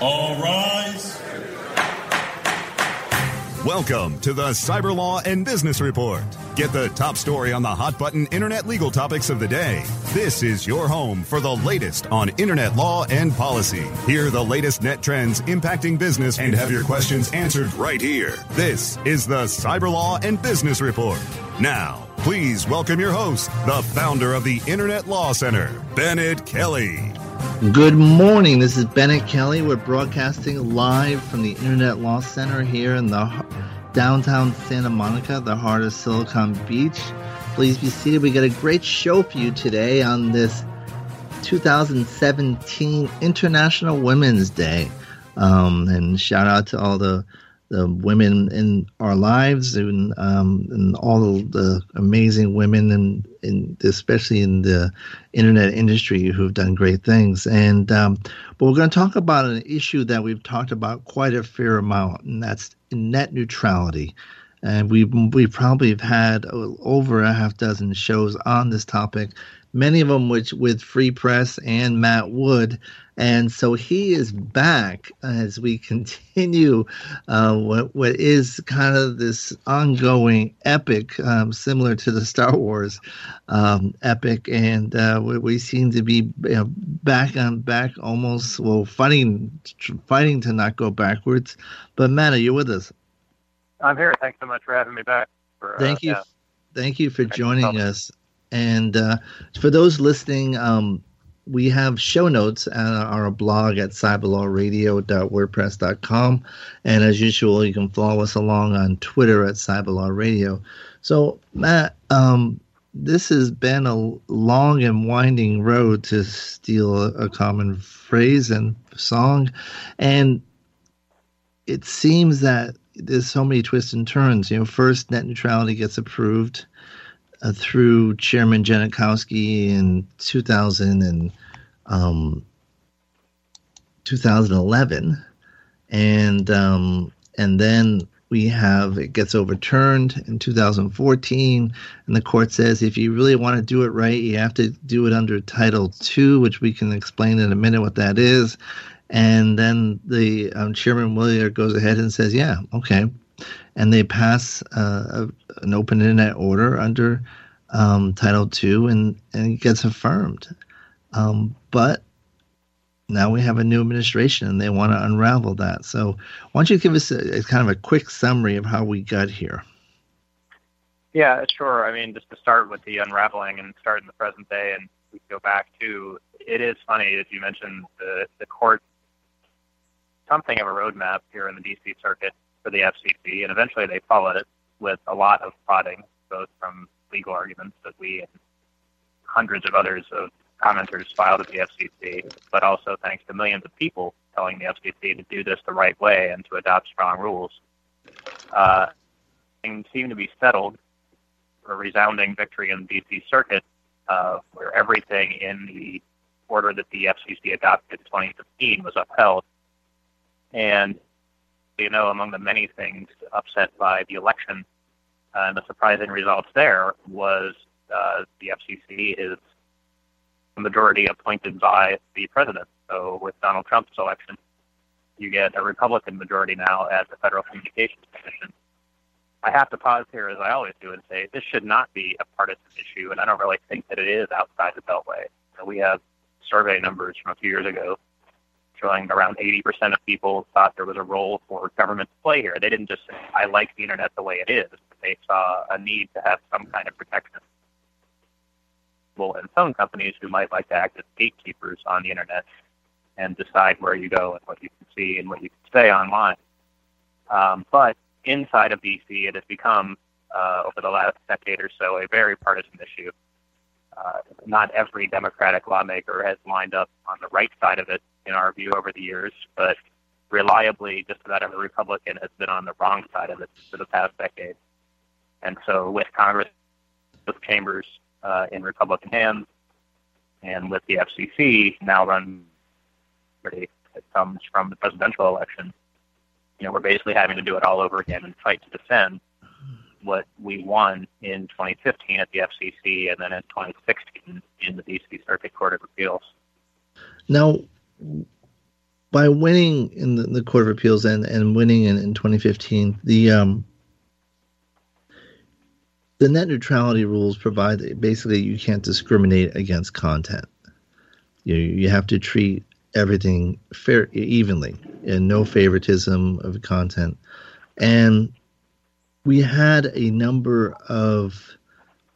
All rise. Welcome to the Cyber Law and Business Report. Get the top story on the hot button internet legal topics of the day. This is your home for the latest on internet law and policy. Hear the latest net trends impacting business and have your questions answered right here. This is the Cyber Law and Business Report. Now, please welcome your host, the founder of the Internet Law Center, Bennet Kelley. Good morning. This is Bennet Kelley. We're broadcasting live from the Internet Law Center here in the downtown Santa Monica, the heart of Silicon Beach. Please be seated. We got a great show for you today on this 2017 International Women's Day. Um, and shout out to all the the women in our lives and, um, and all the amazing women and, especially in the internet industry who've done great things. And um, but we're going to talk about an issue that we've talked about quite a fair amount, and that's net neutrality. And we we probably have had over a half dozen shows on this topic, many of them which with Free Press and Matt Wood. And so he is back as we continue uh, what, what is kind of this ongoing epic, um, similar to the Star Wars um, epic. And uh, we, we, seem to be you know, back on back almost, well, fighting, fighting to not go backwards. But Matt, are you with us? I'm here. Thanks so much for having me back. For, Thank uh, you. Yeah. Thank you for joining us. And uh, for those listening, um, we have show notes at our blog at cyberlawradio.wordpress.com. And as usual, you can follow us along on Twitter at cyberlawradio. So, Matt, um, this has been a long and winding road to steal a, a common phrase and song. And it seems that there's so many twists and turns. You know, first net neutrality gets approved uh, through Chairman Genachowski in 2000 and um, 2011, and um, and then we have it gets overturned in 2014, and the court says if you really want to do it right, you have to do it under Title II, which we can explain in a minute what that is. And then the um, Chairman Wheeler goes ahead and says, "Yeah, okay," and they pass uh, a, an open internet order under um, Title II, and, and it gets affirmed. Um, but now we have a new administration, and they want to unravel that. So, why don't you give us a, a kind of a quick summary of how we got here? Yeah, sure. I mean, just to start with the unraveling and start in the present day, and we go back to it is funny as you mentioned the the court something of a roadmap here in the DC circuit for the FCC, and eventually they followed it with a lot of prodding, both from legal arguments that we and hundreds of others of commenters filed at the FCC, but also thanks to millions of people telling the FCC to do this the right way and to adopt strong rules. Uh, things seem to be settled a resounding victory in the DC circuit, uh, where everything in the order that the FCC adopted in 2015 was upheld And, you know, among the many things upset by the election uh, and the surprising results there was uh, the FCC is a majority appointed by the president. So with Donald Trump's election, you get a Republican majority now at the Federal Communications Commission. I have to pause here, as I always do, and say this should not be a partisan issue, and I don't really think that it is outside the Beltway. we have survey numbers from a few years ago showing around 80% of people thought there was a role for government to play here. They didn't just say, I like the internet the way it is. They saw a need to have some kind of protection. Well, and phone companies who might like to act as gatekeepers on the internet and decide where you go and what you can see and what you can say online. Um, but inside of DC, it has become, uh, over the last decade or so, a very partisan issue. Uh, not every Democratic lawmaker has lined up on the right side of it, in our view, over the years, but reliably, just about every Republican has been on the wrong side of it for the past decade. And so, with Congress, with chambers uh, in Republican hands, and with the FCC now run it comes from the presidential election, you know, we're basically having to do it all over again and fight to defend what we won in 2015 at the FCC and then in 2016 in the DC Circuit Court of Appeals. Now, by winning in the, the Court of Appeals and, and winning in, in 2015, the um, the net neutrality rules provide that basically you can't discriminate against content. You you have to treat everything fair evenly and no favoritism of content. And we had a number of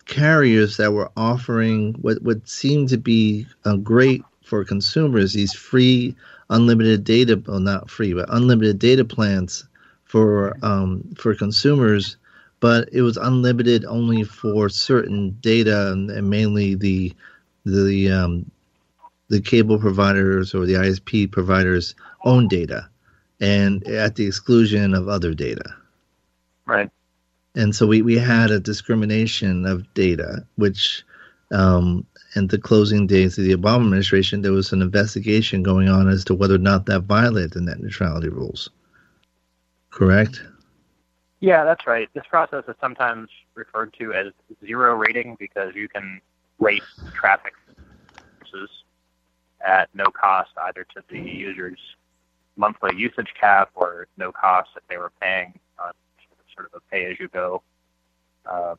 carriers that were offering what what seemed to be a great for consumers these free unlimited data well not free but unlimited data plans for um, for consumers but it was unlimited only for certain data and, and mainly the the um, the cable providers or the ISP providers own data and at the exclusion of other data. Right. And so we, we had a discrimination of data, which, um, and the closing days of the Obama administration, there was an investigation going on as to whether or not that violated the net neutrality rules. Correct? Yeah, that's right. This process is sometimes referred to as zero rating because you can rate traffic sources at no cost either to the user's monthly usage cap or no cost if they were paying on sort of a pay-as-you-go uh,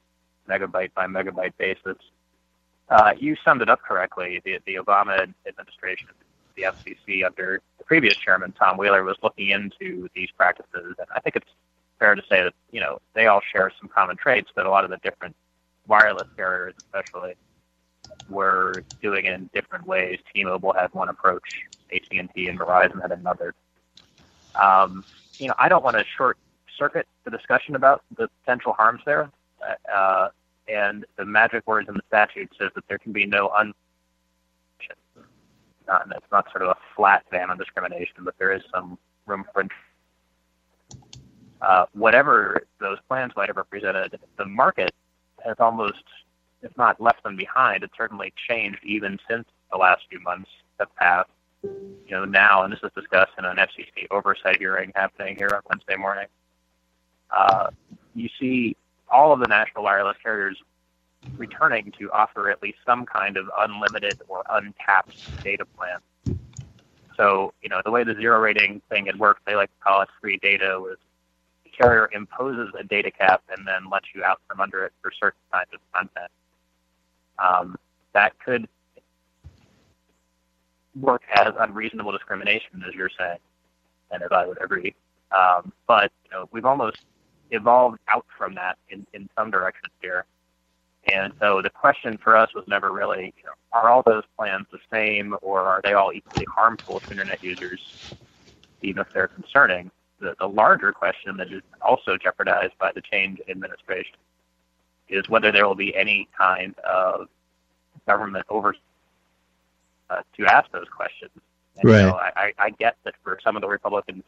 megabyte by megabyte basis. Uh, you summed it up correctly. The, the Obama administration, the FCC under the previous chairman, Tom Wheeler, was looking into these practices, and I think it's fair to say that you know they all share some common traits, but a lot of the different wireless carriers, especially, were doing it in different ways. T-Mobile had one approach, AT&T and Verizon had another. Um, you know, I don't want to short circuit the discussion about the potential harms there. Uh, and the magic words in the statute says that there can be no un. Uh, it's not sort of a flat ban on discrimination, but there is some room for. Uh, whatever those plans might have represented, the market has almost if not left them behind, it's certainly changed even since the last few months have passed. You know, now, and this is discussed in an FCC oversight hearing happening here on Wednesday morning, uh, you see all of the national wireless carriers returning to offer at least some kind of unlimited or uncapped data plan. So, you know, the way the zero rating thing had worked, they like to call it free data, was the carrier imposes a data cap and then lets you out from under it for certain kinds of content um, that could work as unreasonable discrimination, as you're saying, and as I would agree. Um, but you know, we've almost evolved out from that in, in some directions here. And so the question for us was never really, you know, are all those plans the same or are they all equally harmful to internet users, even if they're concerning? The, the larger question that is also jeopardized by the change in administration is whether there will be any kind of government oversight uh, to ask those questions. And, right. Know, I, I get that for some of the Republicans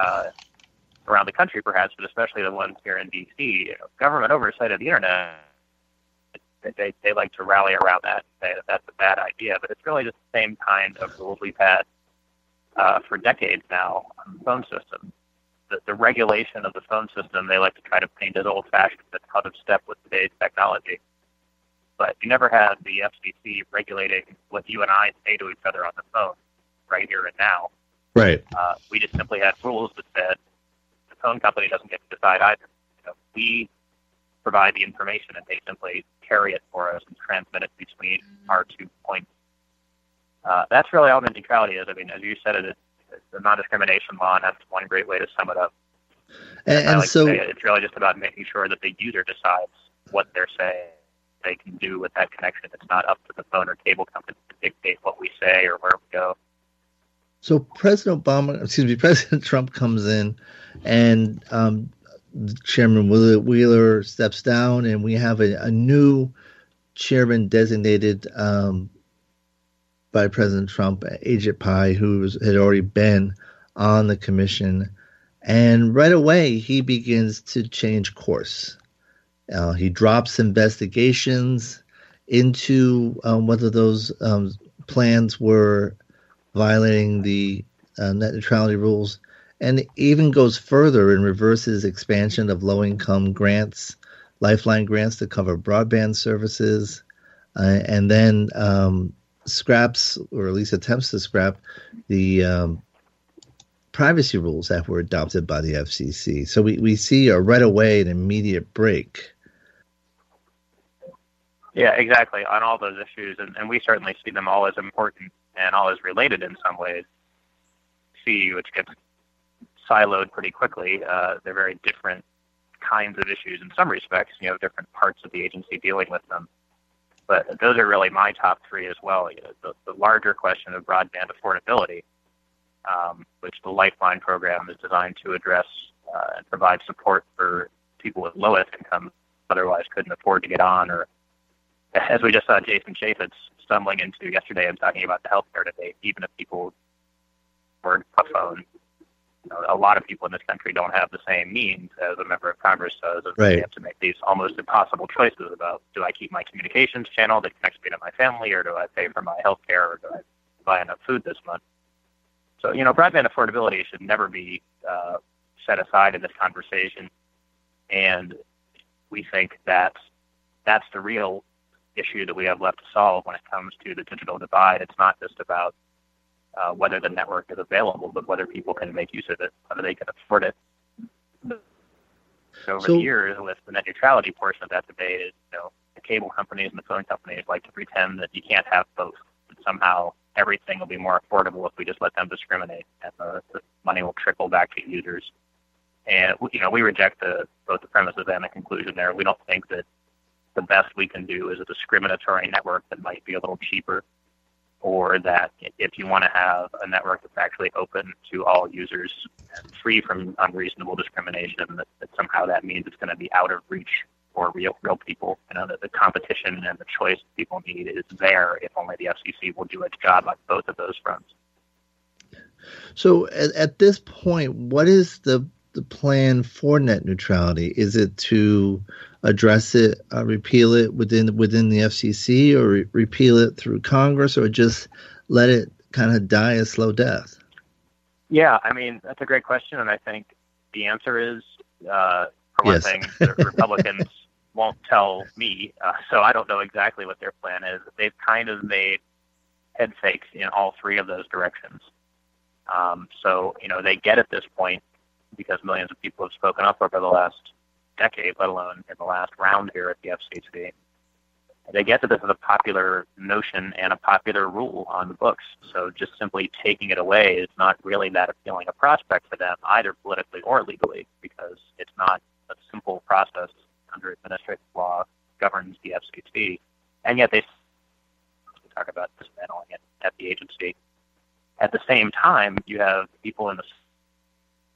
uh, around the country, perhaps, but especially the ones here in D.C., you know, government oversight of the internet, they, they like to rally around that and say that that's a bad idea. But it's really just the same kind of rules we've had uh, for decades now on the phone system. The, the regulation of the phone system, they like to try to paint as old-fashioned, that's out of step with today's technology. But you never had the FCC regulating what you and I say to each other on the phone, right here and now. Right. Uh, we just simply had rules that said phone company doesn't get to decide either. You know, we provide the information and they simply carry it for us and transmit it between our two points. Uh, that's really all net neutrality is. I mean, as you said, it, it's a non-discrimination law, and that's one great way to sum it up. And, and like so, say, it's really just about making sure that the user decides what they're saying they can do with that connection. It's not up to the phone or cable company to dictate what we say or where we go. So President Obama, excuse me, President Trump comes in, and um, Chairman Wheeler steps down, and we have a, a new chairman designated um, by President Trump, Ajit Pai, who had already been on the commission. And right away, he begins to change course. Uh, he drops investigations into um, whether those um, plans were violating the uh, net neutrality rules, and even goes further and reverses expansion of low income grants, lifeline grants to cover broadband services, uh, and then um, scraps, or at least attempts to scrap, the um, privacy rules that were adopted by the FCC. So we, we see a right away an immediate break. Yeah, exactly. On all those issues, and, and we certainly see them all as important and all as related in some ways. See, which gets siloed pretty quickly. Uh, they're very different kinds of issues in some respects. You have different parts of the agency dealing with them. But those are really my top three as well. You know, the, the larger question of broadband affordability, um, which the Lifeline program is designed to address uh, and provide support for people with lowest incomes otherwise couldn't afford to get on. Or as we just saw Jason Chaffetz stumbling into yesterday and talking about the healthcare debate, even if people were a phone a lot of people in this country don't have the same means as a member of Congress does. And right. They have to make these almost impossible choices about do I keep my communications channel that connects me to my family, or do I pay for my health care, or do I buy enough food this month? So, you know, broadband affordability should never be uh, set aside in this conversation. And we think that that's the real issue that we have left to solve when it comes to the digital divide. It's not just about uh, whether the network is available, but whether people can make use of it, whether they can afford it. So over So- the years, with the net neutrality portion of that debate, is you know the cable companies and the phone companies like to pretend that you can't have both. That somehow everything will be more affordable if we just let them discriminate, and the, the money will trickle back to users. And you know we reject the, both the premises and the conclusion there. We don't think that the best we can do is a discriminatory network that might be a little cheaper or that if you want to have a network that's actually open to all users and free from unreasonable discrimination, that, that somehow that means it's going to be out of reach for real real people. You know, that the competition and the choice people need is there if only the FCC will do its job on both of those fronts. So at, at this point, what is the the plan for net neutrality? Is it to address it, uh, repeal it within within the FCC, or re- repeal it through Congress, or just let it kind of die a slow death? Yeah, I mean that's a great question, and I think the answer is, uh, for one Yes. thing, the Republicans won't tell me, uh, so I don't know exactly what their plan is. They've kind of made head fakes in all three of those directions. Um, so you know they get at this point because millions of people have spoken up over the last decade, let alone in the last round here at the FCC. They get that this is a popular notion and a popular rule on the books. So just simply taking it away is not really that appealing a prospect for them, either politically or legally, because it's not a simple process under administrative law governs the FCC. And yet they talk about dismantling it at the agency. At the same time, you have people in the,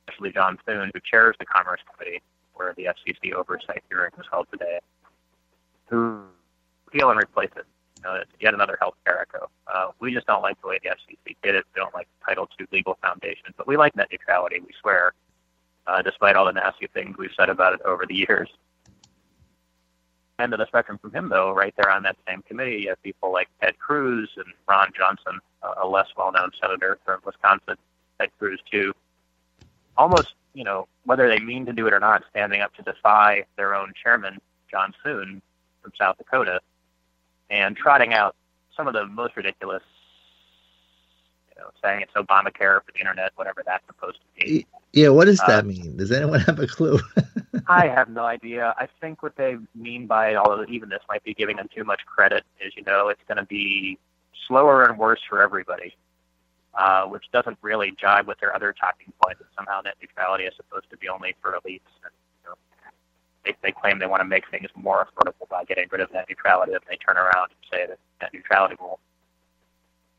especially John Thune, who chairs the Commerce Committee, where the FCC oversight hearing was held today, who appeal and replace it. You know, it's yet another healthcare echo. Uh, we just don't like the way the FCC did it. We don't like the Title II legal foundation, but we like net neutrality. We swear, uh, despite all the nasty things we've said about it over the years. End of the spectrum from him, though, right there on that same committee, you have people like Ted Cruz and Ron Johnson, uh, a less well-known senator from Wisconsin, Ted Cruz too, almost you know whether they mean to do it or not, standing up to defy their own chairman John Thune from South Dakota, and trotting out some of the most ridiculous you know, saying it's Obamacare for the internet, whatever that's supposed to be. Yeah, what does that uh, mean? Does anyone have a clue? I have no idea. I think what they mean by all of even this might be giving them too much credit. Is you know it's going to be slower and worse for everybody, uh, which doesn't really jive with their other talking point that somehow net neutrality is supposed to be only for elites. And, you know, they, they claim they want to make things more affordable by getting rid of net neutrality, and they turn around and say that net neutrality will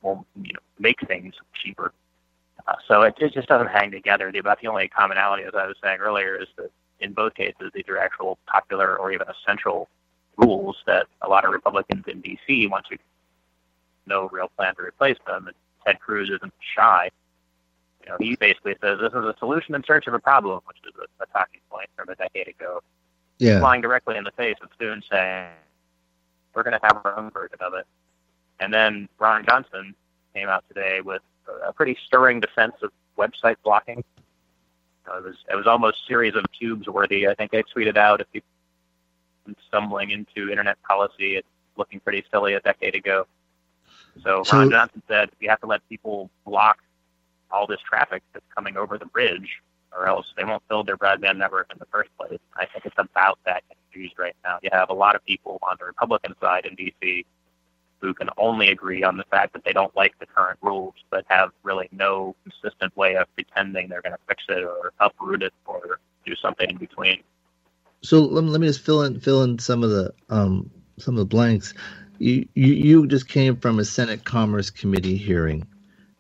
will you know make things cheaper. Uh, so it, it just doesn't hang together. The, about the only commonality, as I was saying earlier, is that in both cases these are actual popular or even essential rules that a lot of Republicans in D.C. want to no real plan to replace them. Ted Cruz isn't shy. You know, he basically says this is a solution in search of a problem, which is a, a talking point from a decade ago. Yeah. Flying directly in the face of Thune saying, we're going to have our own version of it. And then Ron Johnson came out today with a pretty stirring defense of website blocking. Uh, it was it was almost series of tubes worthy. I think I tweeted out if you stumbling into internet policy, it's looking pretty silly a decade ago. So, so Ron Johnson said we have to let people block all this traffic that's coming over the bridge, or else they won't build their broadband network in the first place. I think it's about that confused right now. You have a lot of people on the Republican side in D.C who can only agree on the fact that they don't like the current rules, but have really no consistent way of pretending they're going to fix it or uproot it or do something in between. So let me, let me just fill in fill in some of the um, some of the blanks. You, you you just came from a Senate Commerce Committee hearing,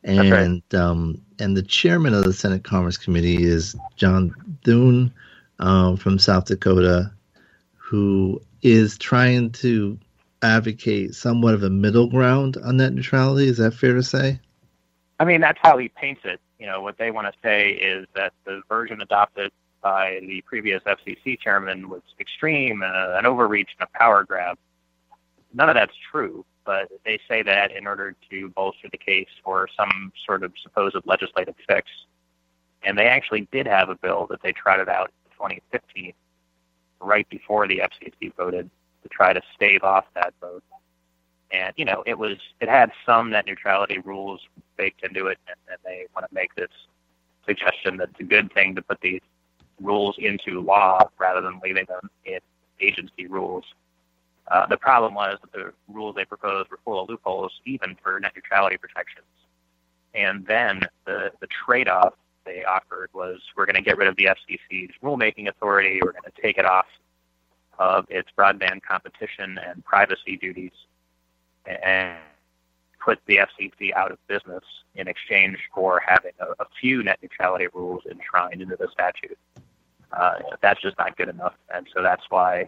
and right. um, and the chairman of the Senate Commerce Committee is John Thune um, from South Dakota, who is trying to advocate somewhat of a middle ground on net neutrality. Is that fair to say? I mean, that's how he paints it. You know, what they want to say is that the version adopted by the previous FCC chairman was extreme and an overreach and a power grab. None of that's true, but they say that in order to bolster the case for some sort of supposed legislative fix. And they actually did have a bill that they trotted out in 2015, right before the FCC voted, to try to stave off that vote. And you know, it was it had some net neutrality rules baked into it, and, and they want to make this suggestion that it's a good thing to put these rules into law rather than leaving them in agency rules. Uh, the problem was that the rules they proposed were full of loopholes, even for net neutrality protections. And then the, the trade-off they offered was we're going to get rid of the FCC's rulemaking authority, we're going to take it off of its broadband competition and privacy duties and put the FCC out of business in exchange for having a, a few net neutrality rules enshrined into the statute. Uh, that's just not good enough, and so that's why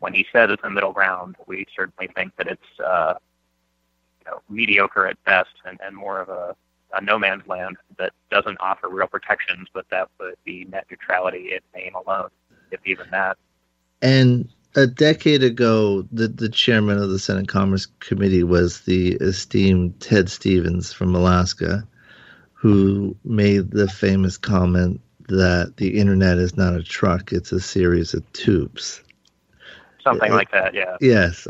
when he says it's a middle ground, we certainly think that it's uh, you know, mediocre at best and, and more of a, a no man's land that doesn't offer real protections, but that would be net neutrality in name alone, if even that. And a decade ago, the, the chairman of the Senate Commerce Committee was the esteemed Ted Stevens from Alaska, who made the famous comment that the internet is not a truck, it's a series of tubes. Something like that, yeah. Yes.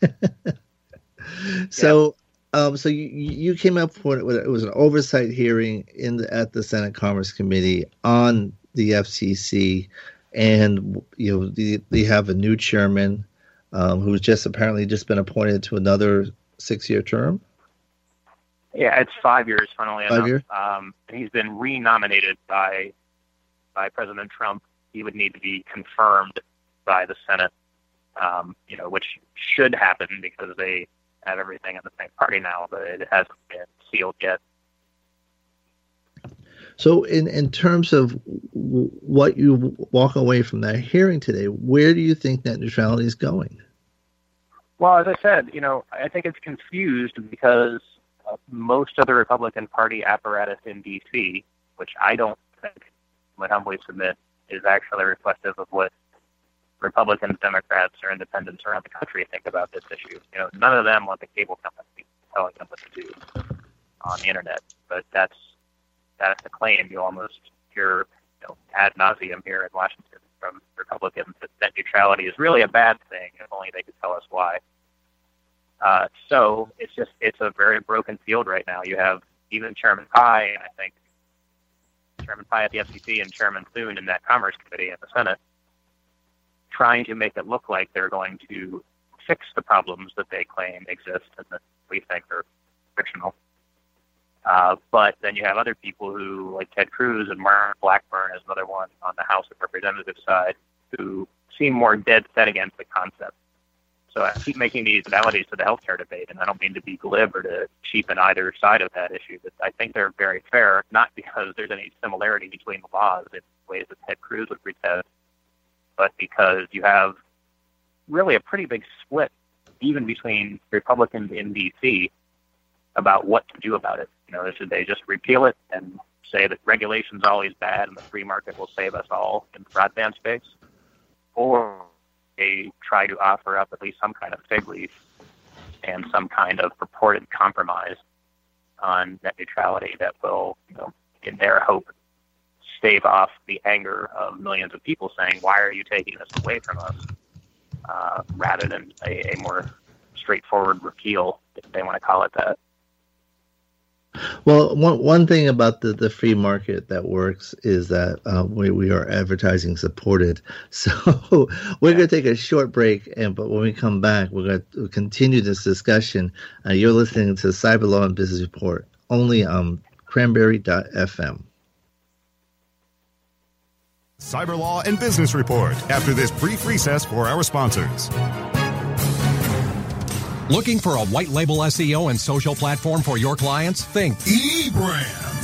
so, yeah. um, so you, you came up with it was an oversight hearing in the, at the Senate Commerce Committee on the FCC and you know they, they have a new chairman um, who's just apparently just been appointed to another six-year term. Yeah, it's five years. Funnily five enough, years? Um, he's been renominated by by President Trump. He would need to be confirmed by the Senate, um, you know, which should happen because they have everything in the same party now, but it hasn't been sealed yet. So, in, in terms of what you walk away from that hearing today, where do you think net neutrality is going? Well, as I said, you know, I think it's confused because uh, most of the Republican Party apparatus in D.C., which I don't think, would humbly submit, is actually reflective of what Republicans, Democrats, or independents around the country think about this issue. You know, none of them want the cable company telling them what to do on the internet, but that's that's a claim you almost hear you know, ad nauseum here in Washington from Republicans that net neutrality is really a bad thing, if only they could tell us why. Uh, so it's just it's a very broken field right now. You have even Chairman Pai, I think Chairman Pai at the FCC and Chairman Thune in that Commerce Committee in the Senate, trying to make it look like they're going to fix the problems that they claim exist and that we think are fictional. Uh, but then you have other people who, like Ted Cruz and Marsha Blackburn, is another one on the House of Representatives side, who seem more dead set against the concept. So I keep making these analogies to the healthcare debate, and I don't mean to be glib or to cheapen either side of that issue, but I think they're very fair, not because there's any similarity between the laws in ways that Ted Cruz would pretend, but because you have really a pretty big split, even between Republicans in D.C., about what to do about it. You know, should they just repeal it and say that regulation's always bad and the free market will save us all in the broadband space? Or they try to offer up at least some kind of fig leaf and some kind of purported compromise on net neutrality that will, you know, in their hope, stave off the anger of millions of people saying, "Why are you taking this away from us?" Uh, rather than a, a more straightforward repeal, if they want to call it that. Well, one one thing about the, the free market that works is that uh, we, we are advertising supported. So we're going to take a short break, and but when we come back, we're going to continue this discussion. Uh, you're listening to Cyber Law and Business Report only on Cranberry.fm. Cyber Law and Business Report after this brief recess for our sponsors. Looking for a white label SEO and social platform for your clients? Think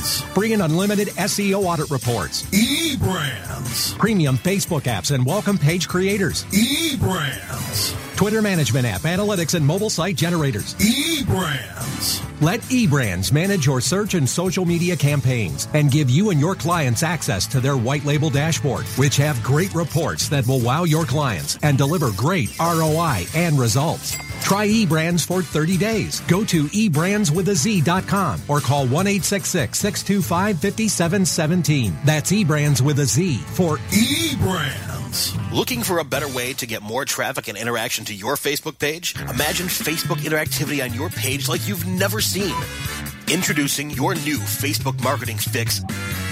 eBrands. Free and unlimited SEO audit reports. eBrands. Premium Facebook apps and welcome page creators. eBrands. Twitter management app, analytics, and mobile site generators. eBrands. Let eBrands manage your search and social media campaigns and give you and your clients access to their white label dashboard, which have great reports that will wow your clients and deliver great ROI and results. Try eBrands for 30 days. Go to eBrandsWithAZ.com or call 1-866-625-5717. That's eBrands with a Z for eBrands. Looking for a better way to get more traffic and interaction to your Facebook page? Imagine Facebook interactivity on your page like you've never seen. Introducing your new Facebook marketing fix,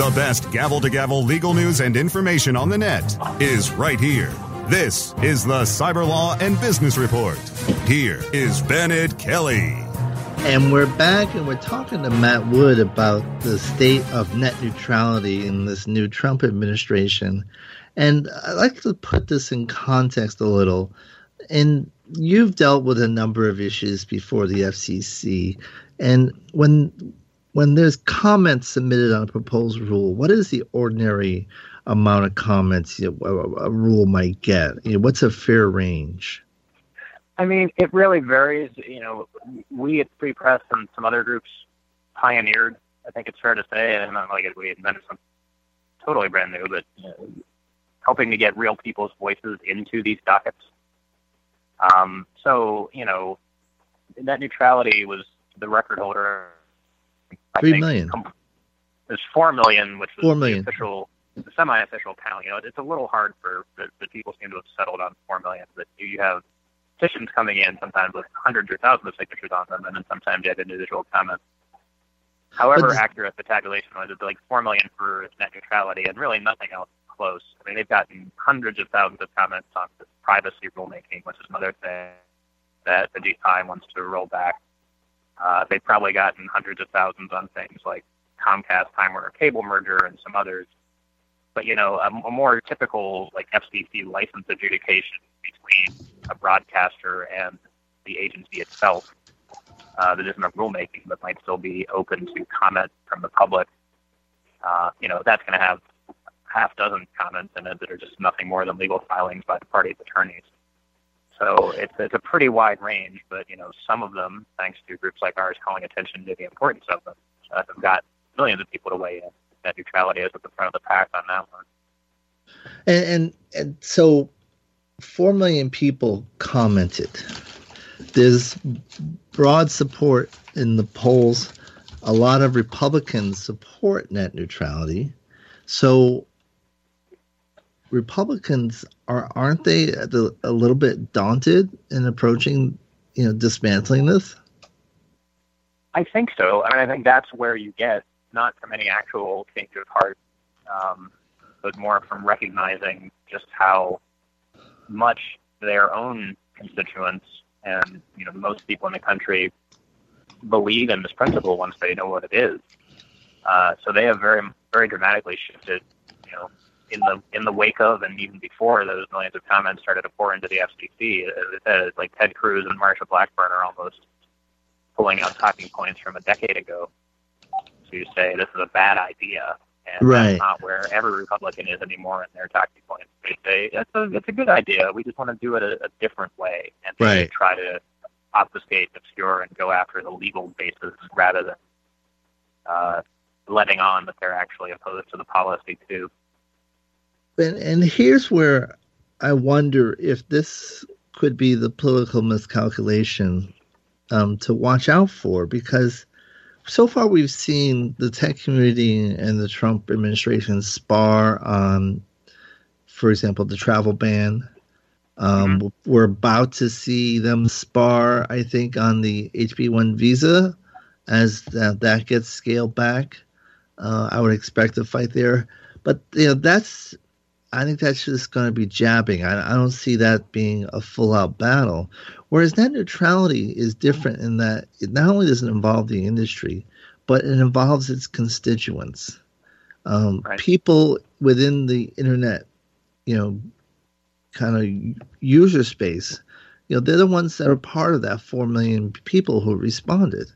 The best gavel to gavel legal news and information on the net is right here. This is the Cyber Law and Business Report. Here is Bennet Kelley. And we're back and we're talking to Matt Wood about the state of net neutrality in this new Trump administration. And I'd like to put this in context a little. And you've dealt with a number of issues before the FCC. And when when there's comments submitted on a proposed rule, what is the ordinary amount of comments you know, a, a, rule might get? You know, what's a fair range? I mean, it really varies. You know, we at Free Press and some other groups pioneered. I think it's fair to say, and not like we invented something totally brand new, but you know, helping to get real people's voices into these dockets. Um, so, you know, net neutrality was the record holder Three million. There's four million, which was four million. the official, the semi-official count. You know, it's a little hard for the, the people seem to have settled on four million. But you have petitions coming in sometimes with hundreds or thousands of signatures on them, and then sometimes you have individual comments. However accurate the tabulation was, it's like four million for net neutrality, and really nothing else close. I mean, they've gotten hundreds of thousands of comments on privacy rulemaking, which is another thing that the DSI wants to roll back. Uh, they've probably gotten hundreds of thousands on things like Comcast Time Warner Cable merger and some others. But you know, a, a more typical like FCC license adjudication between a broadcaster and the agency itself uh, that isn't a rulemaking, but might still be open to comment from the public. Uh, you know, that's going to have half dozen comments in it that are just nothing more than legal filings by the party's attorneys. So it's it's a pretty wide range, but you know, some of them, thanks to groups like ours calling attention to the importance of them, uh, have got millions of people to weigh in. Net neutrality is at the front of the pack on that one. And, and, and so, four million people commented. There's broad support in the polls. A lot of Republicans support net neutrality. So, Republicans are aren't they a, little bit daunted in approaching, you know, dismantling this? I think so. I mean, I think that's where you get not from any actual change of heart, um, but more from recognizing just how much their own constituents and you know most people in the country believe in this principle once they know what it is. Uh, so they have very very dramatically shifted, you know, in the in the wake of and even before those millions of comments started to pour into the FCC. It's like Ted Cruz and Marsha Blackburn are almost pulling out talking points from a decade ago to say this is a bad idea. And right. that's not where every Republican is anymore in their talking points. They say it's a it's a good idea. We just want to do it a, a different way, and right. try to obfuscate, obscure, and go after the legal basis rather than uh, letting on that they're actually opposed to the policy too. And and here's where I wonder if this could be the political miscalculation um, to watch out for because so far we've seen the tech community and the Trump administration spar on, for example, the travel ban. Um, mm-hmm. We're about to see them spar, I think, on the HB1 visa as that, that gets scaled back. Uh, I would expect a fight there, but you know that's. I think that's just going to be jabbing. I, I don't see that being a full-out battle. Whereas net neutrality is different in that it not only doesn't involve the industry, but it involves its constituents. Um, right. People within the internet, you know, kind of user space, you know, they're the ones that are part of that four million people who responded,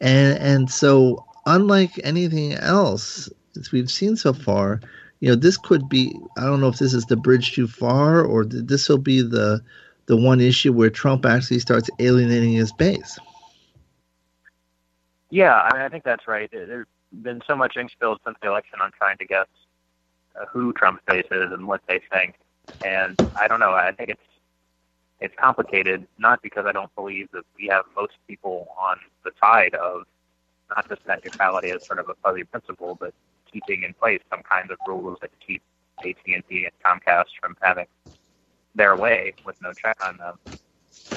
and and so unlike anything else we've seen so far, you know, this could be. I don't know if this is the bridge too far, or this will be the the one issue where Trump actually starts alienating his base. Yeah, I mean, I think that's right. There's been so much ink spilled since the election on trying to guess uh, who Trump's base is and what they think, and I don't know. I think it's it's complicated, not because I don't believe that we have most people on the side of not just net neutrality as sort of a fuzzy principle, but keeping in place some kind of rules that keep AT&T and Comcast from having their way with no check on them.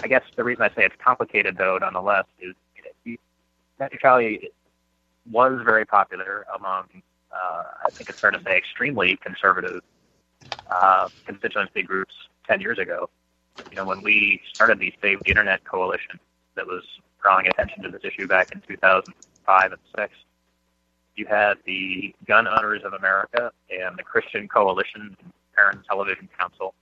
I guess the reason I say it's complicated, though, nonetheless, is net neutrality was very popular among, uh, I think it's fair to say, extremely conservative uh, constituency groups 10 years ago. You know, when we started the Save the Internet coalition that was drawing attention to this issue back in 2005 and 6, you had the Gun Owners of America and the Christian Coalition Parent Television Council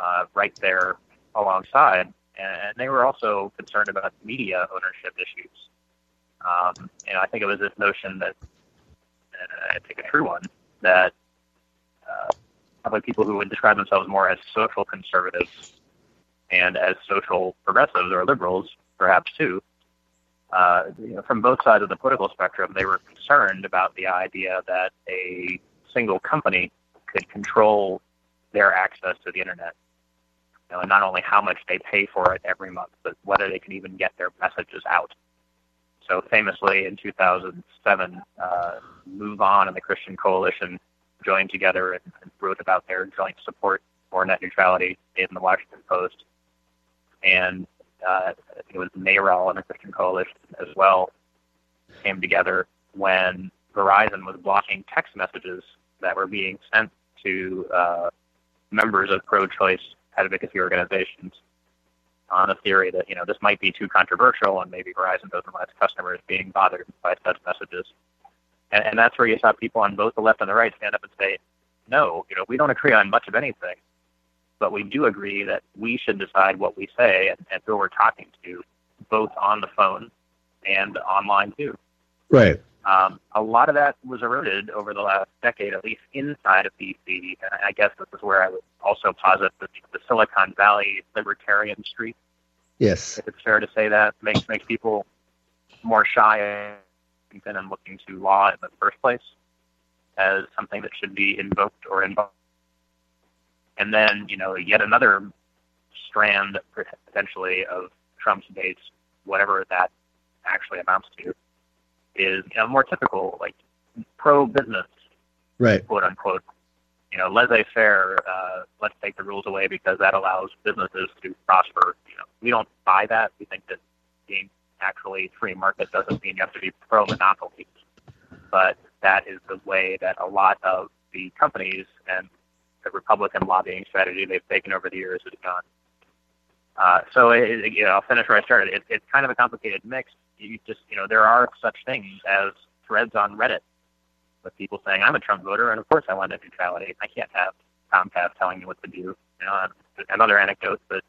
uh, right there alongside. And they were also concerned about media ownership issues. Um, know, I think it was this notion that, uh, I think a true one, that uh, probably people who would describe themselves more as social conservatives and as social progressives or liberals, perhaps too, uh, you know, from both sides of the political spectrum, they were concerned about the idea that a single company could control their access to the internet. You know, and not only how much they pay for it every month, but whether they can even get their messages out. So famously in 2007, uh, MoveOn and the Christian Coalition joined together and, and wrote about their joint support for net neutrality in the Washington Post. And uh, I think it was NARAL and the Christian Coalition as well came together when Verizon was blocking text messages that were being sent to uh, members of pro-choice advocacy organizations on a theory that you know this might be too controversial and maybe Verizon doesn't want its customers being bothered by such messages. And, and that's where you saw people on both the left and the right stand up and say, no, you know, we don't agree on much of anything, but we do agree that we should decide what we say and, and who we're talking to, both on the phone and online too. Right. Um, a lot of that was eroded over the last decade, at least inside of DC. And I guess this is where I would also posit the, the Silicon Valley libertarian streak. Yes. If it's fair to say that makes makes people more shy and looking to law in the first place as something that should be invoked or invoked. And then, you know, yet another strand potentially of Trump's base, whatever that actually amounts to, is you know, more typical, like pro-business, right? quote unquote. You know, laissez-faire. Uh, let's take the rules away because that allows businesses to prosper. You know, we don't buy that. We think that being actually free market doesn't mean you have to be pro-monopoly, but that is the way that a lot of the companies and the Republican lobbying strategy they've taken over the years has gone. Uh, so, it, you know, I'll finish where I started. It, it's kind of a complicated mix you just you know there are such things as threads on Reddit with people saying I'm a Trump voter and of course I want net neutrality. I can't have Comcast telling me what to do. You know, another anecdote, but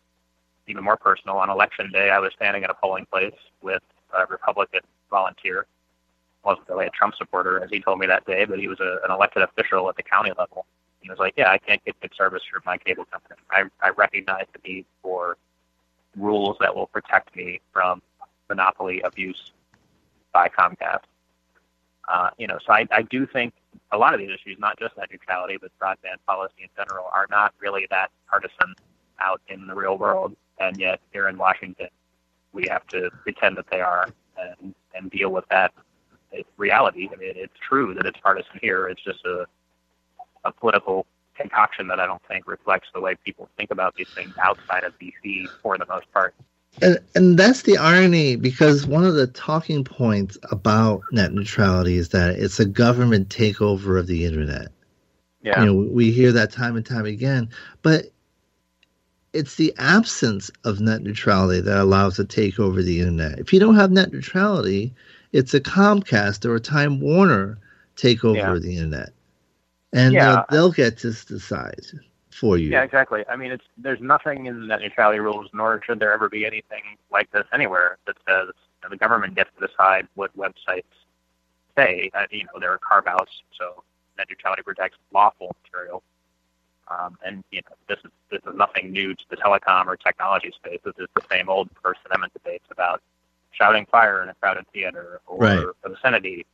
even more personal. On election day, I was standing at a polling place with a Republican volunteer. wasn't really a Trump supporter, as he told me that day, but he was a, an elected official at the county level. He was like, "Yeah, I can't get good service from my cable company. I, I recognize the need for rules that will protect me from monopoly abuse by Comcast. Uh, you know, so I, I do think a lot of these issues, not just net neutrality, but broadband policy in general, are not really that partisan out in the real world. And yet, here in Washington, we have to pretend that they are and, and deal with that reality. I mean, it's true that it's partisan here. It's just a, a political concoction that I don't think reflects the way people think about these things outside of DC for the most part. And, and that's the irony because one of the talking points about net neutrality is that it's a government takeover of the internet. Yeah. You know, we hear that time and time again, but it's the absence of net neutrality that allows a takeover of the internet. If you don't have net neutrality, it's a Comcast or a Time Warner takeover yeah. of the internet, and yeah. they'll, they'll get to decide for you. Yeah, exactly. I mean, it's there's nothing in net neutrality rules, nor should there ever be anything like this anywhere that says the government gets to decide what websites say. Uh, you know, there are carve outs, so net neutrality protects lawful material. Um, and you know, this is this is nothing new to the telecom or technology space. This is the same old First Amendment debates about shouting fire in a crowded theater or right. obscenity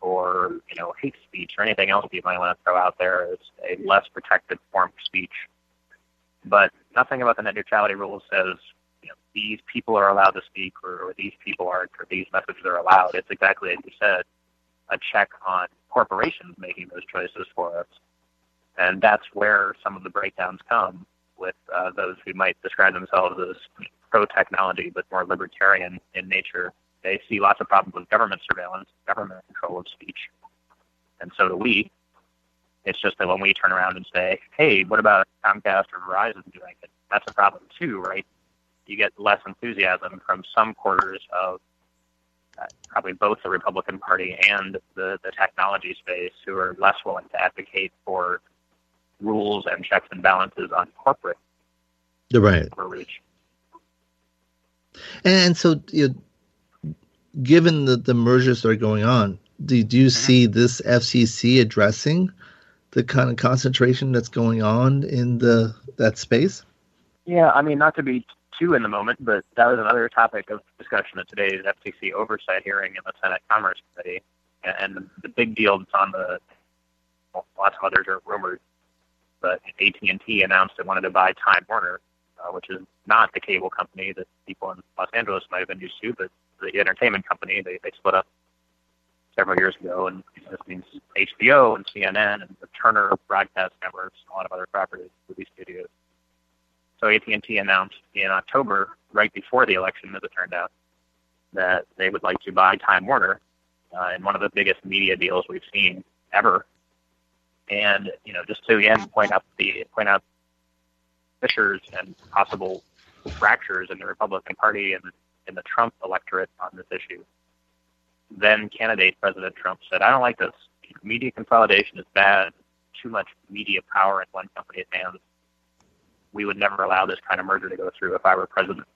or you know hate speech or anything else you might want to throw out there as a less protected form of speech. But nothing about the net neutrality rules says you know, these people are allowed to speak or, or these people aren't or these messages are allowed. It's exactly as you said, a check on corporations making those choices for us. And that's where some of the breakdowns come with uh, those who might describe themselves as pro technology but more libertarian in nature they see lots of problems with government surveillance, government control of speech, and so do we. It's just that when we turn around and say, "Hey, what about Comcast or Verizon doing it?" That's a problem too, right? You get less enthusiasm from some quarters of uh, probably both the Republican Party and the, the technology space, who are less willing to advocate for rules and checks and balances on corporate right. overreach. And so you know, given the, the mergers that are going on, do, do you mm-hmm. see this FCC addressing the kind of concentration that's going on in the that space? Yeah, I mean, not to be too in the moment, but that was another topic of discussion at today's FCC oversight hearing in the Senate Commerce Committee. And the, big deal that's on the lots of others are rumored, but AT&T announced it wanted to buy Time Warner, uh, which is not the cable company that people in Los Angeles might have been used to, but the entertainment company. They they split up several years ago, and this means HBO and CNN and the Turner broadcast networks, and a lot of other properties, movie studios. So AT&T announced in October, right before the election, as it turned out, that they would like to buy Time Warner uh, in one of the biggest media deals we've seen ever. And you know, just to again point out the point out fissures and possible fractures in the Republican Party and in the Trump electorate on this issue. Then candidate President Trump said, "I don't like this. Media consolidation is bad. Too much media power in one company's hands. We would never allow this kind of merger to go through if I were president."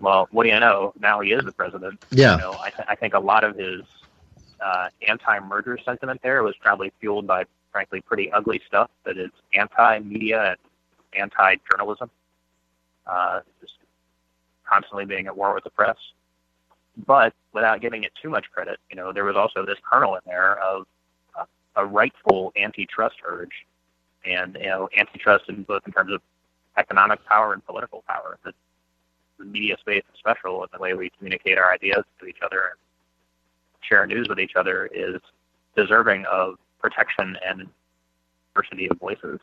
Well, what do you know? Now he is the president. Yeah. You know, I, th- I think a lot of his uh, anti-merger sentiment there was probably fueled by, frankly, pretty ugly stuff that is anti-media and anti-journalism. Uh, just constantly being at war with the press. But without giving it too much credit, you know, there was also this kernel in there of a rightful antitrust urge, and you know, antitrust in both in terms of economic power and political power. That the media space is special, and the way we communicate our ideas to each other and share news with each other is deserving of protection and diversity of voices.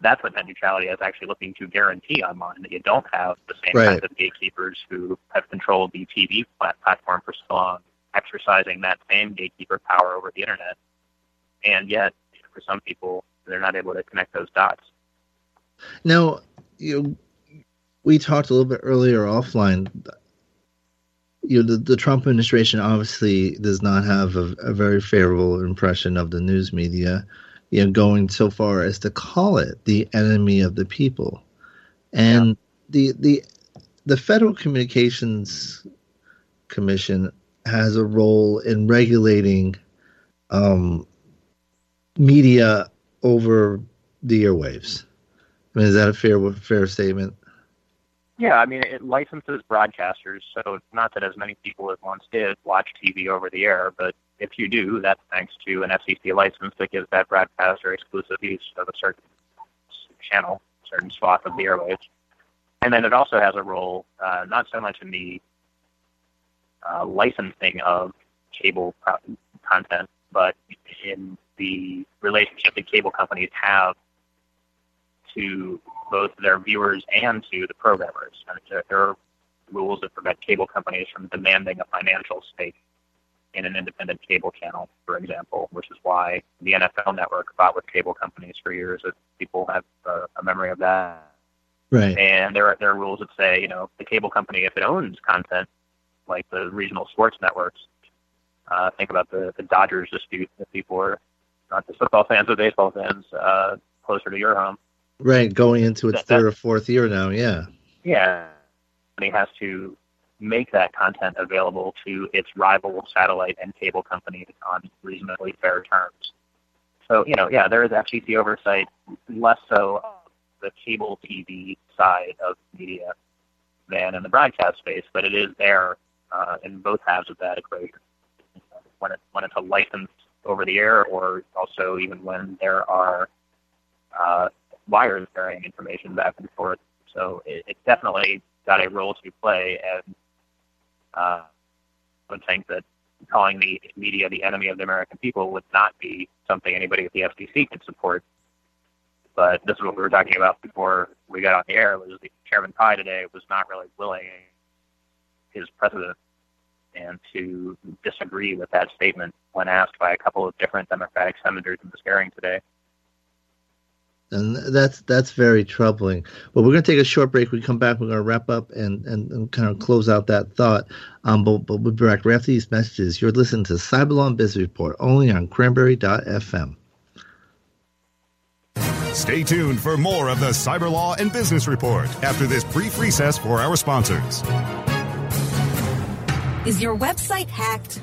That's what net neutrality is actually looking to guarantee online, that you don't have the same Right. kinds of gatekeepers who have controlled the TV plat- platform for so long, exercising that same gatekeeper power over the internet. And yet, for some people, they're not able to connect those dots. Now, you know, we talked a little bit earlier offline. You know, the, the Trump administration obviously does not have a, a very favorable impression of the news media. You know, going so far as to call it the enemy of the people, and the the the Federal Communications Commission has a role in regulating um, media over the airwaves. I mean, is that a fair fair statement? Yeah, I mean, it licenses broadcasters, so it's not that as many people as once did watch TV over the air, but if you do, that's thanks to an FCC license that gives that broadcaster exclusive use of a certain channel, certain swath of the airwaves. And then it also has a role, uh, not so much in the uh, licensing of cable pro- content, but in the relationship that cable companies have to both their viewers and to the programmers. And there, there are rules that prevent cable companies from demanding a financial stake in an independent cable channel, for example, which is why the NFL network fought with cable companies for years. If people have uh, a memory of that. Right. And there are there are rules that say, you know, the cable company, if it owns content like the regional sports networks, uh, think about the, the Dodgers dispute that people are not just football fans but baseball fans uh, closer to your home. Right, going into its That- that- third or fourth year now. Yeah. Yeah, and he has to make that content available to its rival satellite and cable companies on reasonably fair terms. So, you know, yeah, there is FCC oversight, less so the cable TV side of media than in the broadcast space, but it is there uh, in both halves of that equation. When, it, when it's a license over the air, or also even when there are uh, wires carrying information back and forth. So it, it's definitely got a role to play, and uh, would think that calling the media the enemy of the American people would not be something anybody at the FCC could support. But this is what we were talking about before we got on the air. Was the Chairman Pai today was not really willing his president and to disagree with that statement when asked by a couple of different Democratic senators in this hearing today. And that's that's very troubling. Well, we're going to take a short break. We come back. We're going to wrap up and, and, and kind of close out that thought. Um, but, but we'll be back right after these messages. You're listening to Cyberlaw and Business Report only on Cranberry.fm. Stay tuned for more of the Cyber Law and Business Report after this brief recess for our sponsors. Is your website hacked?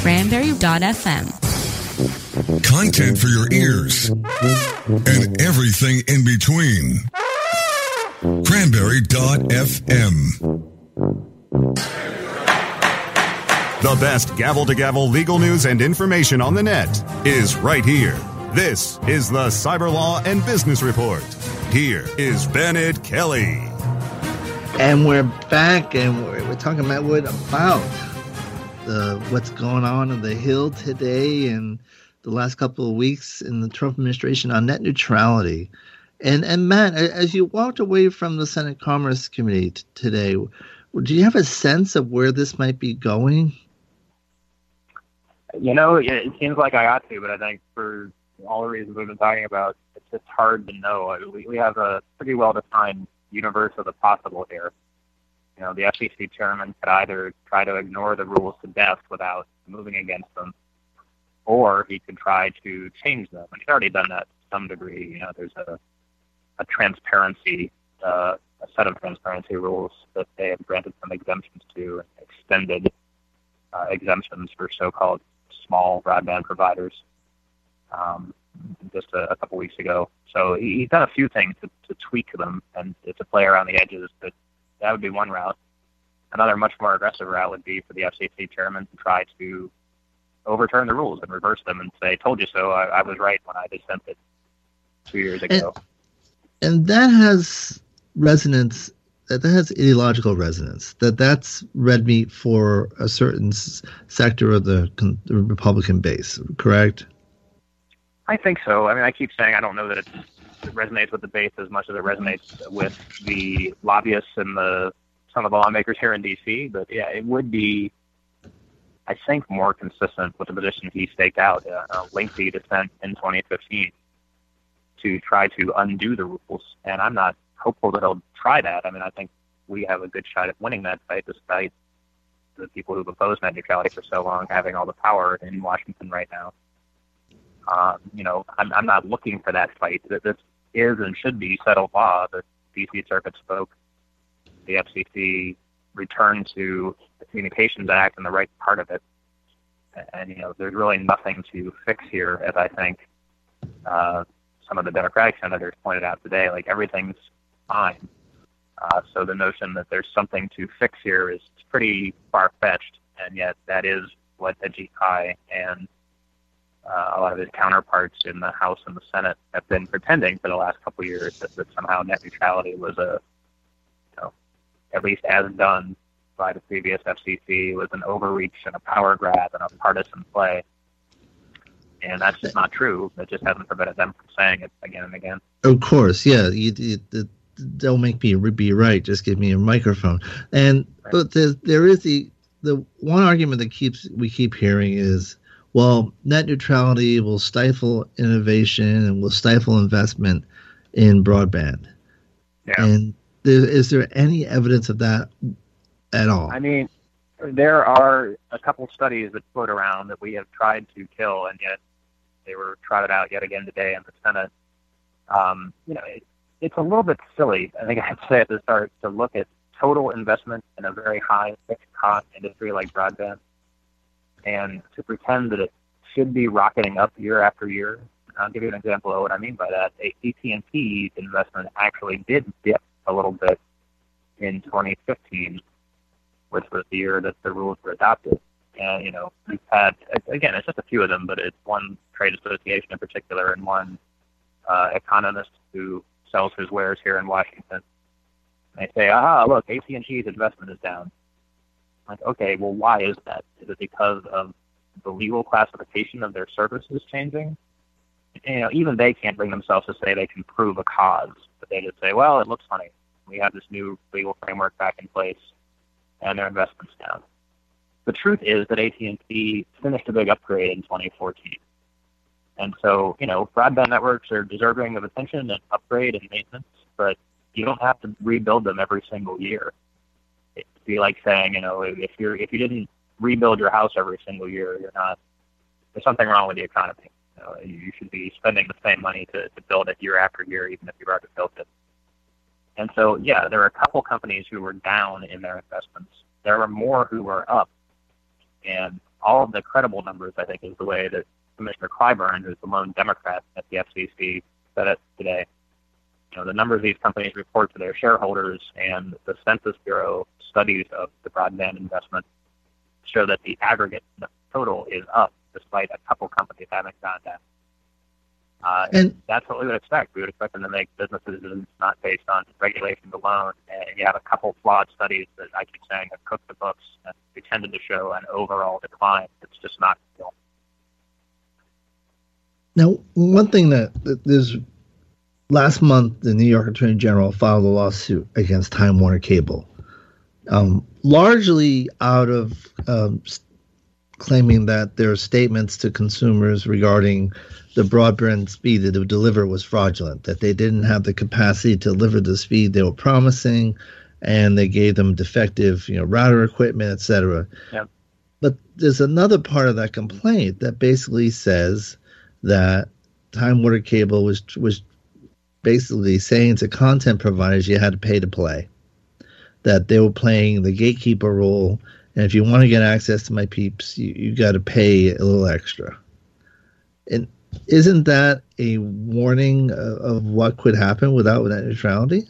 cranberry.fm. Content for your ears and everything in between. Cranberry.fm. The best gavel to gavel legal news and information on the net is right here. This is the Cyber Law and Business Report. Here is Bennet Kelley. And we're back, and we're, we're talking about what about the what's going on on the Hill today and the last couple of weeks in the Trump administration on net neutrality. And and Matt, as you walked away from the Senate Commerce Committee t- today, do you have a sense of where this might be going? You know, it, seems like I ought to, but I think for all the reasons we've been talking about, it's just hard to know. We, we have a pretty well defined universe of the possible here. You know, the FCC chairman could either try to ignore the rules to death without moving against them, or he could try to change them. And he's already done that to some degree. You know, there's a, a transparency, uh, a set of transparency rules that they have granted some exemptions to extended uh, exemptions for so-called small broadband providers um, just a, a couple weeks ago. So he, he's done a few things to, to tweak them and to play around the edges. But that would be one route. Another much more aggressive route would be for the FCC chairman to try to overturn the rules and reverse them and say, "Told you so. I, I was right when I dissented two years ago." And, and that has resonance. That has ideological resonance. That that's red meat for a certain s- sector of the, con- the Republican base. Correct. I think so. I mean, I keep saying I don't know that it's, it resonates with the base as much as it resonates with the lobbyists and the some of the lawmakers here in D.C. But yeah, it would be, I think, more consistent with the position he staked out, uh, a lengthy dissent in 2015, to try to undo the rules. And I'm not hopeful that he'll try that. I mean, I think we have a good shot at winning that fight, despite the people who've opposed net neutrality for so long having all the power in Washington right now. Um, you know, I'm, I'm not looking for that fight. This is and should be settled law. The D.C. Circuit spoke. The FCC returned to the Communications Act and the right part of it. And, you know, there's really nothing to fix here, as I think uh, some of the Democratic senators pointed out today. Like, everything's fine. Uh, so the notion that there's something to fix here is pretty far-fetched, and yet that is what Ajit Pai and uh, a lot of his counterparts in the House and the Senate have been pretending for the last couple of years that, that somehow net neutrality was a, you know, at least as done by the previous FCC was an overreach and a power grab and a partisan play. And that's just not true. It just hasn't prevented them from saying it again and again. Of course, yeah. You, you, the, don't make me be right. Just give me a microphone. And right. but there, there is the the one argument that keeps we keep hearing is well, net neutrality will stifle innovation and will stifle investment in broadband. Yeah. And there, is there any evidence of that at all? I mean, there are a couple studies that float around that we have tried to kill, and yet they were trotted out yet again today in the Senate. Um, you know, it, it's a little bit silly. I think I have to say at the start to look at total investment in a very high fixed cost industry like broadband and to pretend that it should be rocketing up year after year. I'll give you an example of what I mean by that. AT&T investment actually did dip a little bit in 2015, which was the year that the rules were adopted. And, you know, we've had again, it's just a few of them, but it's one trade association in particular and one uh, economist who sells his wares here in Washington. They say, "Aha, look, AT&T's investment is down." Like, okay, well, why is that? Is it because of the legal classification of their services changing? You know, even they can't bring themselves to say they can prove a cause, but they just say, "Well, it looks funny. We have this new legal framework back in place, and their investment's down." The truth is that AT&T finished a big upgrade in 2014. And so, you know, broadband networks are deserving of attention and upgrade and maintenance, but you don't have to rebuild them every single year. Be like saying, you know, if you're if you didn't rebuild your house every single year, you're not there's something wrong with the economy. You, you should be spending the same money to, to build it year after year, even if you've already built it. And so, yeah, there are a couple companies who were down in their investments. There are more who were up. And all of the credible numbers, I think, is the way that Commissioner Clyburn, who's the lone Democrat at the FCC, said it today. You know, the numbers these companies report to their shareholders and the Census Bureau studies of the broadband investment show that the aggregate the total is up despite a couple companies having gone down. Uh, and that's what we would expect. We would expect them to make business decisions not based on regulations alone. And you have a couple flawed studies that I keep saying have cooked the books and they tended to show an overall decline. It's just not real. Now, one thing that, that there's last month, the New York Attorney General filed a lawsuit against Time Warner Cable, um, largely out of um, claiming that their statements to consumers regarding the broadband speed that they would deliver was fraudulent, that they didn't have the capacity to deliver the speed they were promising, and they gave them defective, you know, router equipment, etc. Yep. But there's another part of that complaint that basically says that Time Warner Cable was was basically saying to content providers you had to pay to play. That they were playing the gatekeeper role, and if you want to get access to my peeps, you, you got to pay a little extra. And isn't that a warning of, of what could happen without net neutrality?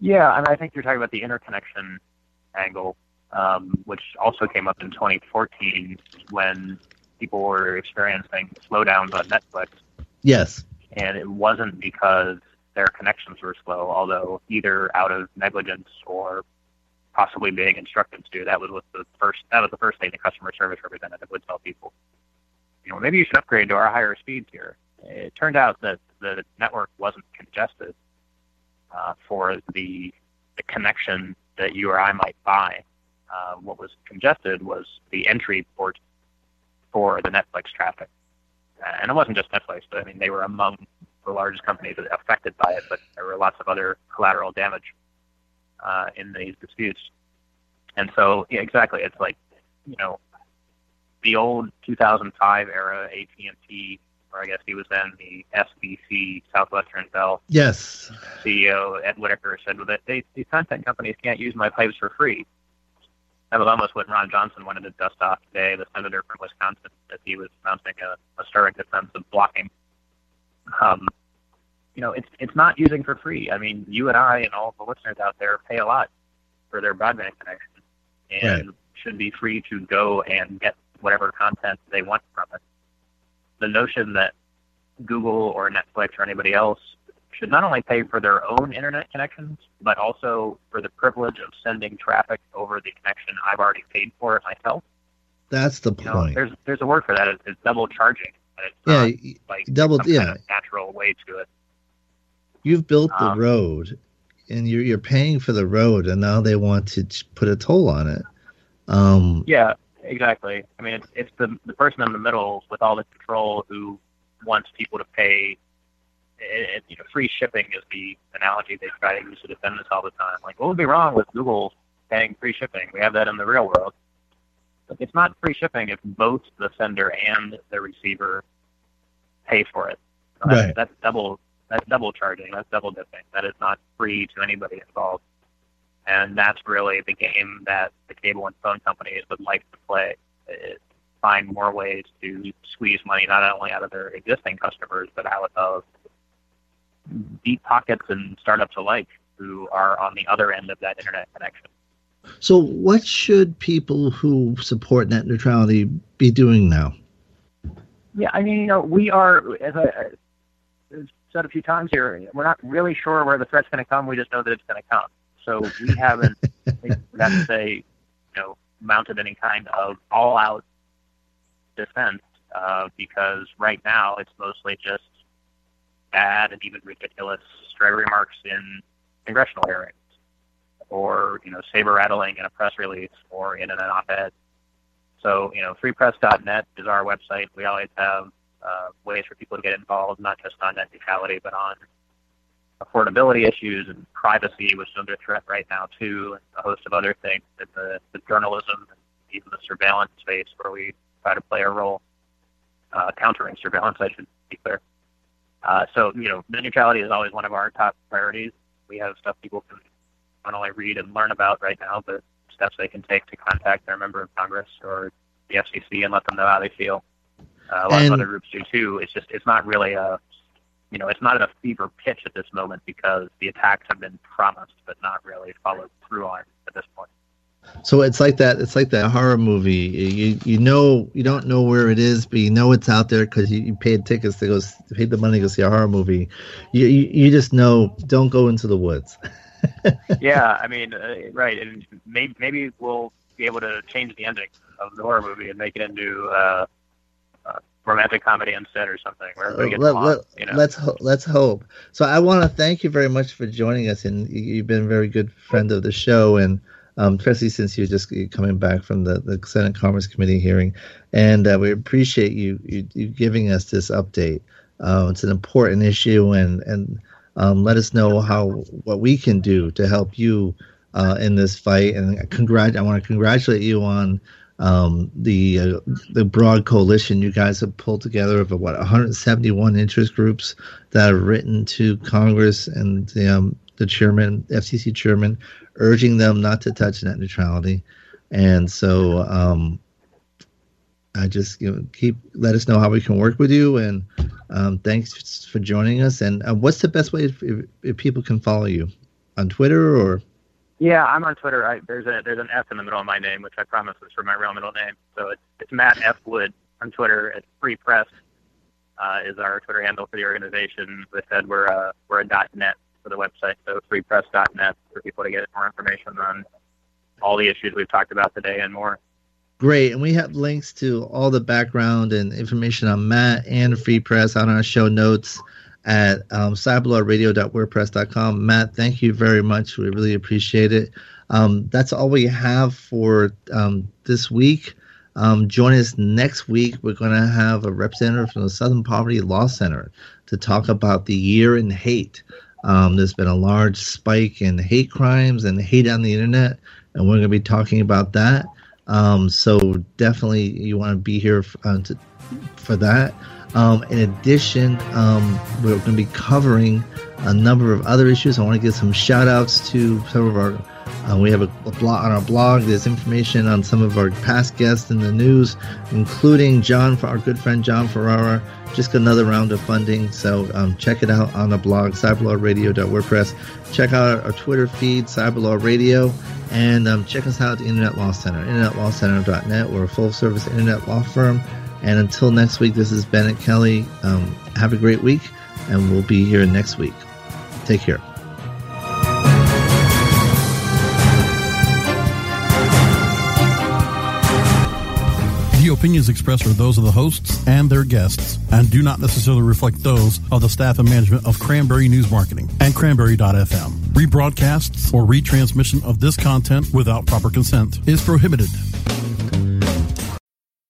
Yeah, and I think you're talking about the interconnection angle, um, which also came up in 2014 when people were experiencing slowdowns on Netflix. Yes. And it wasn't because their connections were slow, although either out of negligence or possibly being instructed to. That was the first that was the first thing the customer service representative would tell people. You know, maybe you should upgrade to our higher speeds here. It turned out that the network wasn't congested uh, for the the connection that you or I might buy. Uh, what was congested was the entry port for the Netflix traffic. And it wasn't just Netflix, but I mean, they were among the largest companies affected by it, but there were lots of other collateral damage uh, in these disputes. And so, yeah, exactly, it's like, you know, the old 2005 era AT&T, or I guess he was then the SBC, Southwestern Bell. Yes. CEO Ed Whitacre said that they, these content companies can't use my pipes for free that was almost what Ron Johnson wanted to dust off today, the senator from Wisconsin, as he was mounting a, a stirring defense of blocking. Um, you know, it's it's not using for free. I mean, you and I and all the listeners out there pay a lot for their broadband connection, and right. should be free to go and get whatever content they want from it. The notion that Google or Netflix or anybody else should not only pay for their own internet connections, but also for the privilege of sending traffic over the connection I've already paid for it myself. That's the point. You know, there's there's a word for that. It's, it's double charging. It's yeah, like double. yeah, natural way to it. You've built the um, road, and you're you're paying for the road, and now they want to put a toll on it. Um, yeah, exactly. I mean, it's it's the the person in the middle with all the control who wants people to pay it, you know, free shipping is the analogy they try to use to defend this all the time. Like, what would be wrong with Google paying free shipping? We have that in the real world. But it's not free shipping if both the sender and the receiver pay for it. So that's, right. that's double. That's double charging. That's double dipping. That is not free to anybody involved. And that's really the game that the cable and phone companies would like to play. It, find more ways to squeeze money not only out of their existing customers but out of deep pockets and startups alike who are on the other end of that internet connection. So, what should people who support net neutrality be doing now? Yeah, I mean, you know, we are, as I, I said a few times here, we're not really sure where the threat's going to come. We just know that it's going to come. So we haven't, have to say, you know, mounted any kind of all-out defense uh, because right now it's mostly just bad and even ridiculous stray remarks in congressional hearings or, you know, saber rattling in a press release or in an op-ed. So, you know, freepress.net is our website. We always have uh, ways for people to get involved, not just on net neutrality, but on affordability issues and privacy, which is under threat right now too, and a host of other things in the, the journalism and even the surveillance space where we try to play a role uh, countering surveillance, I should be clear. Uh, so, you know, net neutrality is always one of our top priorities. We have stuff people can not only read and learn about right now, but steps they can take to contact their member of Congress or the FCC and let them know how they feel. Uh, a lot and, of other groups do too. It's just it's not really a you know it's not in a fever pitch at this moment because the attacks have been promised but not really followed through on at this point. So it's like that. It's like that horror movie. You you know you don't know where it is, but you know it's out there because you, you paid tickets to go paid the money to go see a horror movie. You you, you just know don't go into the woods. yeah, I mean, uh, right, and maybe maybe we'll be able to change the ending of the horror movie and make it into uh, romantic comedy instead or something where everybody gets let, along, let, you know? Let's ho- let's hope. So I want to thank you very much for joining us, and you've been a very good friend of the show, and um, especially since you're just coming back from the, the Senate Commerce Committee hearing, and uh, we appreciate you, you, you giving us this update. Uh, it's an important issue, and and um, let us know how what we can do to help you uh, in this fight. And congrat- I want to congratulate you on um, the uh, the broad coalition you guys have pulled together of what 171 interest groups that have written to Congress and the, um, the chairman, FCC chairman, urging them not to touch net neutrality. And so um, I just you know, keep let us know how we can work with you, and um, thanks for joining us. And uh, what's the best way if, if, if, people can follow you on Twitter or? Yeah, I'm on Twitter. I, there's a there's an F in the middle of my name, which I promise is for my real middle name. So it's, it's Matt F Wood on Twitter. It's Free Press uh, is our Twitter handle for the organization. As I said, we're a we're a .net for the website, so freepress.net for people to get more information on all the issues we've talked about today and more. Great. And we have links to all the background and information on Matt and Free Press on our show notes at um, cyberlawradio.wordpress.com. Matt, thank you very much. We really appreciate it. Um, that's all we have for um, this week. Um, join us next week. We're going to have a representative from the Southern Poverty Law Center to talk about the year in hate. Um, there's been a large spike in hate crimes and hate on the internet, and we're going to be talking about that. Um, so definitely you want to be here for, uh, to, for that. Um, in addition, um, we're going to be covering a number of other issues. I want to give some shout outs to some of our uh, we have a, a, blog on our blog. There's information on some of our past guests in the news, including John, our good friend John Ferrara. Just another round of funding. So um, check it out on the blog, cyberlawradio.wordpress. Check out our, Twitter feed, Cyberlaw Radio, and um, check us out at the Internet Law Center, internetlawcenter.net. We're a full service internet law firm. And until next week, this is Bennet Kelley. Um, have a great week, and we'll be here next week. Take care. The opinions expressed are those of the hosts and their guests and do not necessarily reflect those of the staff and management of Cranberry News Marketing and Cranberry.fm. Rebroadcasts or retransmission of this content without proper consent is prohibited.